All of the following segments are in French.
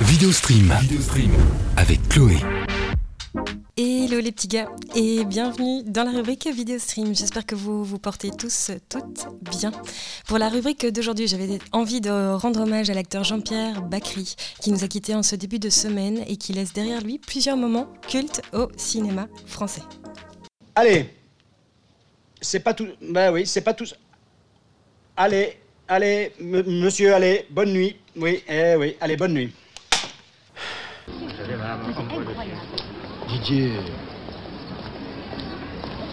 Vidéostream. Vidéostream. Avec Chloé. Hello les petits gars et bienvenue dans la rubrique vidéo stream. J'espère que vous vous portez tous toutes bien. Pour la rubrique d'aujourd'hui, j'avais envie de rendre hommage à l'acteur Jean-Pierre Bacry qui nous a quittés en ce début de semaine et qui laisse derrière lui plusieurs moments cultes au cinéma français. Allez, c'est pas tout. Bah oui, c'est pas tout. Allez, allez, m- monsieur, allez, bonne nuit. Oui, eh oui, allez, bonne nuit. Didier.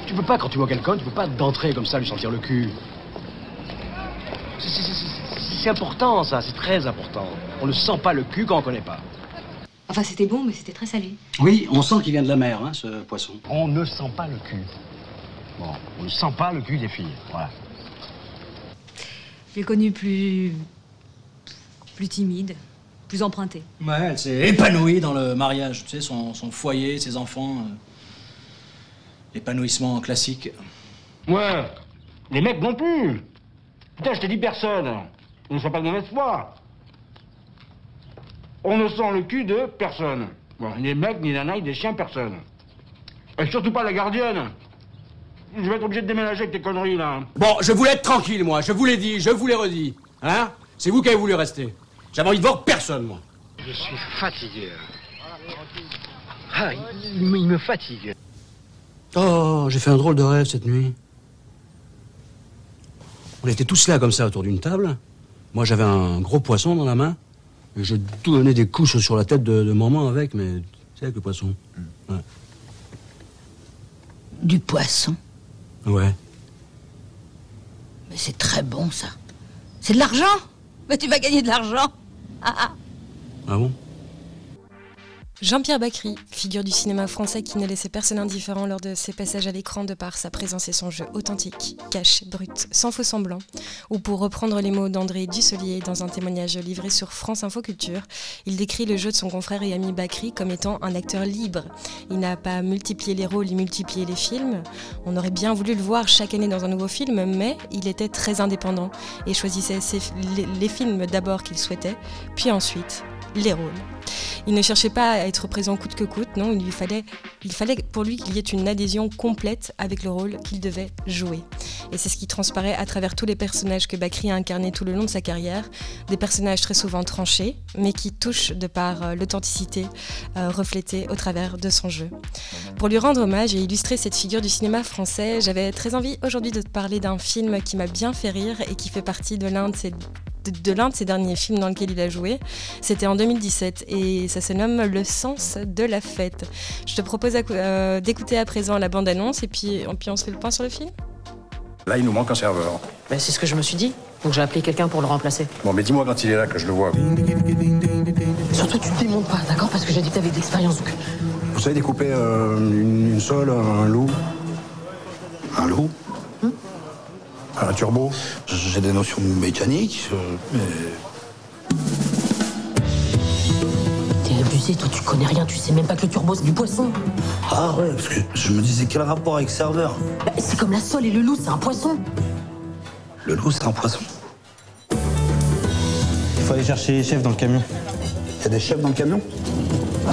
Tu peux pas, quand tu vois quelqu'un, tu peux pas d'entrer comme ça, lui sentir le cul. C'est- important, ça, c'est très important. On ne sent pas le cul quand on connaît pas. Enfin, c'était bon, mais c'était très salé. Oui, on sent qu'il vient de la mer, hein, ce poisson. On ne sent pas le cul. Bon, on ne sent pas le cul des filles. Voilà. Je l'ai connu plus. plus timide, plus emprunté. Ouais, elle s'est épanouie dans le mariage, tu sais, son, son foyer, ses enfants. euh, L'épanouissement classique. Ouais, les mecs non plus. Putain, je te dis personne. On ne sent pas de mauvaise foi. On ne sent le cul de personne. Bon, ni les mecs, ni nanas, ni des chiens, personne. Et surtout pas la gardienne. Je vais être obligé de déménager avec tes conneries, là. Bon, je voulais être tranquille, moi. Je vous l'ai dit, je vous l'ai redit. Hein C'est vous qui avez voulu rester. J'avais envie de voir personne, moi. Je suis fatigué. Ah, il, me- il me fatigue. Oh, j'ai fait un drôle de rêve cette nuit. On était tous là comme ça autour d'une table. Moi, j'avais un gros poisson dans la main. Et je donnais des couches sur la tête de, de maman avec, mais tu sais, avec le poisson. Ouais. Du poisson. Ouais. Mais c'est très bon, ça. C'est de l'argent Mais tu vas gagner de l'argent Ah bon? Jean-Pierre Bacry, figure du cinéma français qui ne laissait personne indifférent lors de ses passages à l'écran de par sa présence et son jeu authentique, cash, brut, sans faux semblant, ou pour reprendre les mots d'André Dussolier dans un témoignage livré sur France Info Culture, il décrit le jeu de son confrère et ami Bacry comme étant un acteur libre. Il n'a pas multiplié les rôles, ni multiplié les films. On aurait bien voulu le voir chaque année dans un nouveau film, mais il était très indépendant et choisissait les films d'abord qu'il souhaitait, puis ensuite les rôles. Il ne cherchait pas à être présent coûte que coûte, non, il lui fallait, il fallait pour lui qu'il y ait une adhésion complète avec le rôle qu'il devait jouer. Et c'est ce qui transparaît à travers tous les personnages que Bakri a incarnés tout le long de sa carrière, des personnages très souvent tranchés, mais qui touchent de par euh, l'authenticité euh, reflétée au travers de son jeu. Pour lui rendre hommage et illustrer cette figure du cinéma français, j'avais très envie aujourd'hui de te parler d'un film qui m'a bien fait rire et qui fait partie de l'un de ses de, de l'un de ses derniers films dans lequel il a joué. C'était en 2017 et ça se nomme Le sens de la fête. Je te propose euh, d'écouter à présent la bande-annonce et puis, puis on se fait le point sur le film. Là, il nous manque un serveur. Ben, c'est ce que je me suis dit. Donc j'ai appelé quelqu'un pour le remplacer. Bon, mais dis-moi quand il est là que je le vois. Surtout, tu te démontes pas, d'accord? Parce que j'ai dit que t'avais de l'expérience. Donc... Vous savez découper euh, une, une sole, un loup? Un loup? Un turbo J'ai des notions mécaniques, euh, mais... T'es abusé, toi, tu connais rien. Tu sais même pas que le turbo, c'est du poisson. Ah ouais, parce que je me disais quel rapport avec serveur Ben, c'est comme la sole et le loup, c'est un poisson. Le loup, c'est un poisson. Il faut aller chercher les chefs dans le camion. Il y a des chefs dans le camion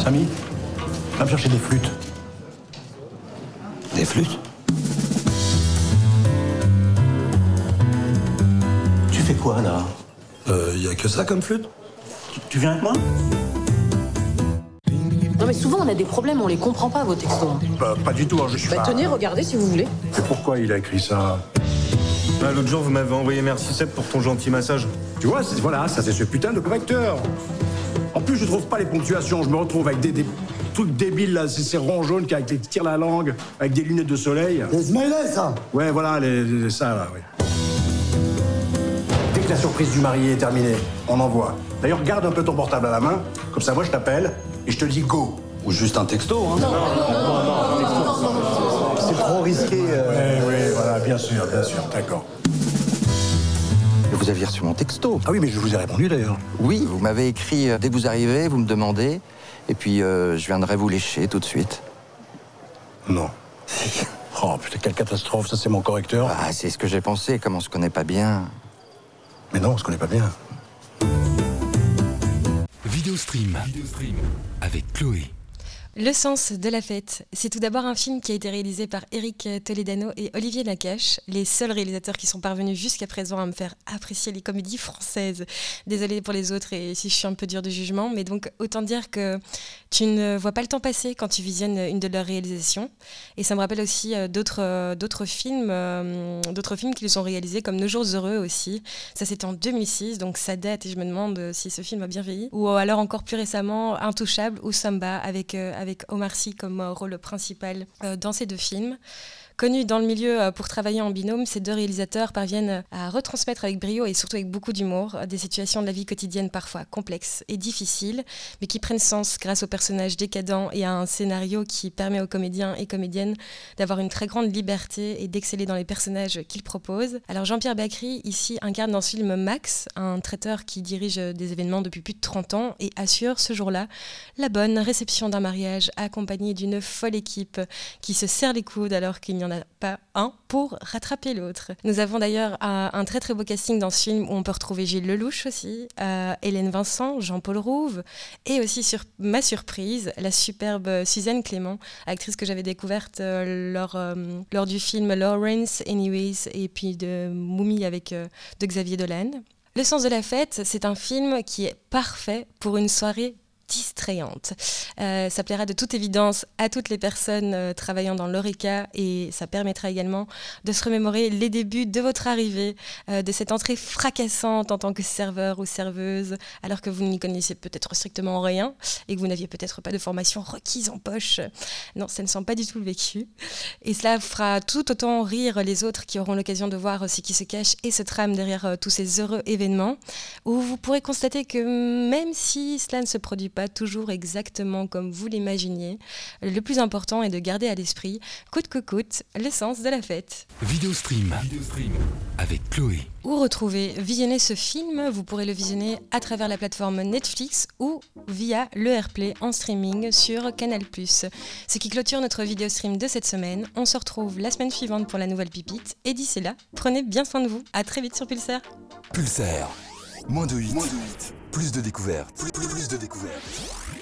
Samy Va me chercher des flûtes. Des flûtes? Quoi là Euh, il y a que ça comme flûte tu, tu viens avec moi Non, mais souvent, on a des problèmes, on les comprend pas, vos textos. Bah, pas du tout, hein, je suis Bah, pas... tenez, regardez si vous voulez. Mais pourquoi il a écrit ça Ah, L'autre jour, vous m'avez envoyé merci Seb pour ton gentil massage. Tu vois, c'est- voilà, ça c'est ce putain de correcteur. En plus, je trouve pas les ponctuations. Je me retrouve avec des, des trucs débiles là, c'est ces ronds jaunes qui avec les tire la langue, avec des lunettes de soleil. Les smileys, ça Ouais, voilà, les, les- ça là, oui. Que la surprise du marié est terminée, on envoie. D'ailleurs, garde un peu ton portable à la main, comme ça, moi je t'appelle et je te dis go. Ou juste un texto, hein. C'est trop risqué. euh. Ouais, ouais, voilà, bien sûr, bien sûr, d'accord. Vous aviez reçu mon texto. Ah oui, mais je vous ai répondu d'ailleurs. Oui, vous m'avez écrit euh, dès que vous arrivez, vous me demandez, et puis euh, je viendrai vous lécher tout de suite. Non. Oh putain, quelle catastrophe, ça c'est mon correcteur. Ah, c'est ce que j'ai pensé, comme on se connaît pas bien. Mais non, on se connaît pas bien. Vidéostream. Avec Chloé. Le sens de la fête, c'est tout d'abord un film qui a été réalisé par Eric Toledano et Olivier Nakache, les seuls réalisateurs qui sont parvenus jusqu'à présent à me faire apprécier les comédies françaises. Désolée pour les autres et si je suis un peu dur de jugement, mais donc autant dire que tu ne vois pas le temps passer quand tu visionnes une de leurs réalisations. Et ça me rappelle aussi euh, d'autres euh, d'autres films, euh, d'autres films qui sont réalisés comme Nos jours heureux aussi. Ça c'était en 2006, donc ça date et je me demande si ce film a bien vieilli. Ou alors encore plus récemment, Intouchable ou Samba avec Omar Sy comme rôle principal dans ces deux films. Connus dans le milieu euh, pour travailler en binôme, ces deux réalisateurs parviennent à retransmettre avec brio et surtout avec beaucoup d'humour des situations de la vie quotidienne parfois complexes et difficiles, mais qui prennent sens grâce aux personnages décadents et à un scénario qui permet aux comédiens et comédiennes d'avoir une très grande liberté et d'exceller dans les personnages qu'ils proposent. Alors Jean-Pierre Bacry ici incarne dans ce film Max, un traiteur qui dirige des événements depuis plus de 30 ans et assure ce jour-là la bonne réception d'un mariage accompagné d'une folle équipe qui se serre les coudes alors qu'il n'y en a pas un pour rattraper l'autre. Nous avons d'ailleurs un, très très beau casting dans ce film où on peut retrouver Gilles Lelouch aussi, euh, Hélène Vincent, Jean-Paul Rouve et aussi sur ma surprise la superbe Suzanne Clément, actrice que j'avais découverte euh, lors, euh, lors du film Lawrence Anyways et puis de Moumi avec de Xavier Dolan. Le sens de la fête, c'est un film qui est parfait pour une soirée distrayante. Euh, ça plaira de toute évidence à toutes les personnes euh, travaillant dans l'ORECA et ça permettra également de se remémorer les débuts de votre arrivée, euh, de cette entrée fracassante en tant que serveur ou serveuse, alors que vous n'y connaissiez peut-être strictement rien et que vous n'aviez peut-être pas de formation requise en poche. Non, ça ne sent pas du tout le vécu. Et cela fera tout autant rire les autres qui auront l'occasion de voir ce qui se cache et se trame derrière tous ces heureux événements, où vous pourrez constater que même si cela ne se produit pas, pas toujours exactement comme vous l'imaginiez. Le plus important est de garder à l'esprit, coûte que coûte, l'essence de la fête. Vidéostream. Avec Chloé. Où retrouver, visionner ce film, vous pourrez le visionner à travers la plateforme Netflix ou via le Airplay en streaming sur Canal+. Ce qui clôture notre vidéostream de cette semaine. On se retrouve la semaine suivante pour la nouvelle pipite. Et d'ici là, prenez bien soin de vous. À très vite sur Pulsar. Pulsar. Moins de 8. Moins de 8. Plus de découvertes. Plus, de découvertes.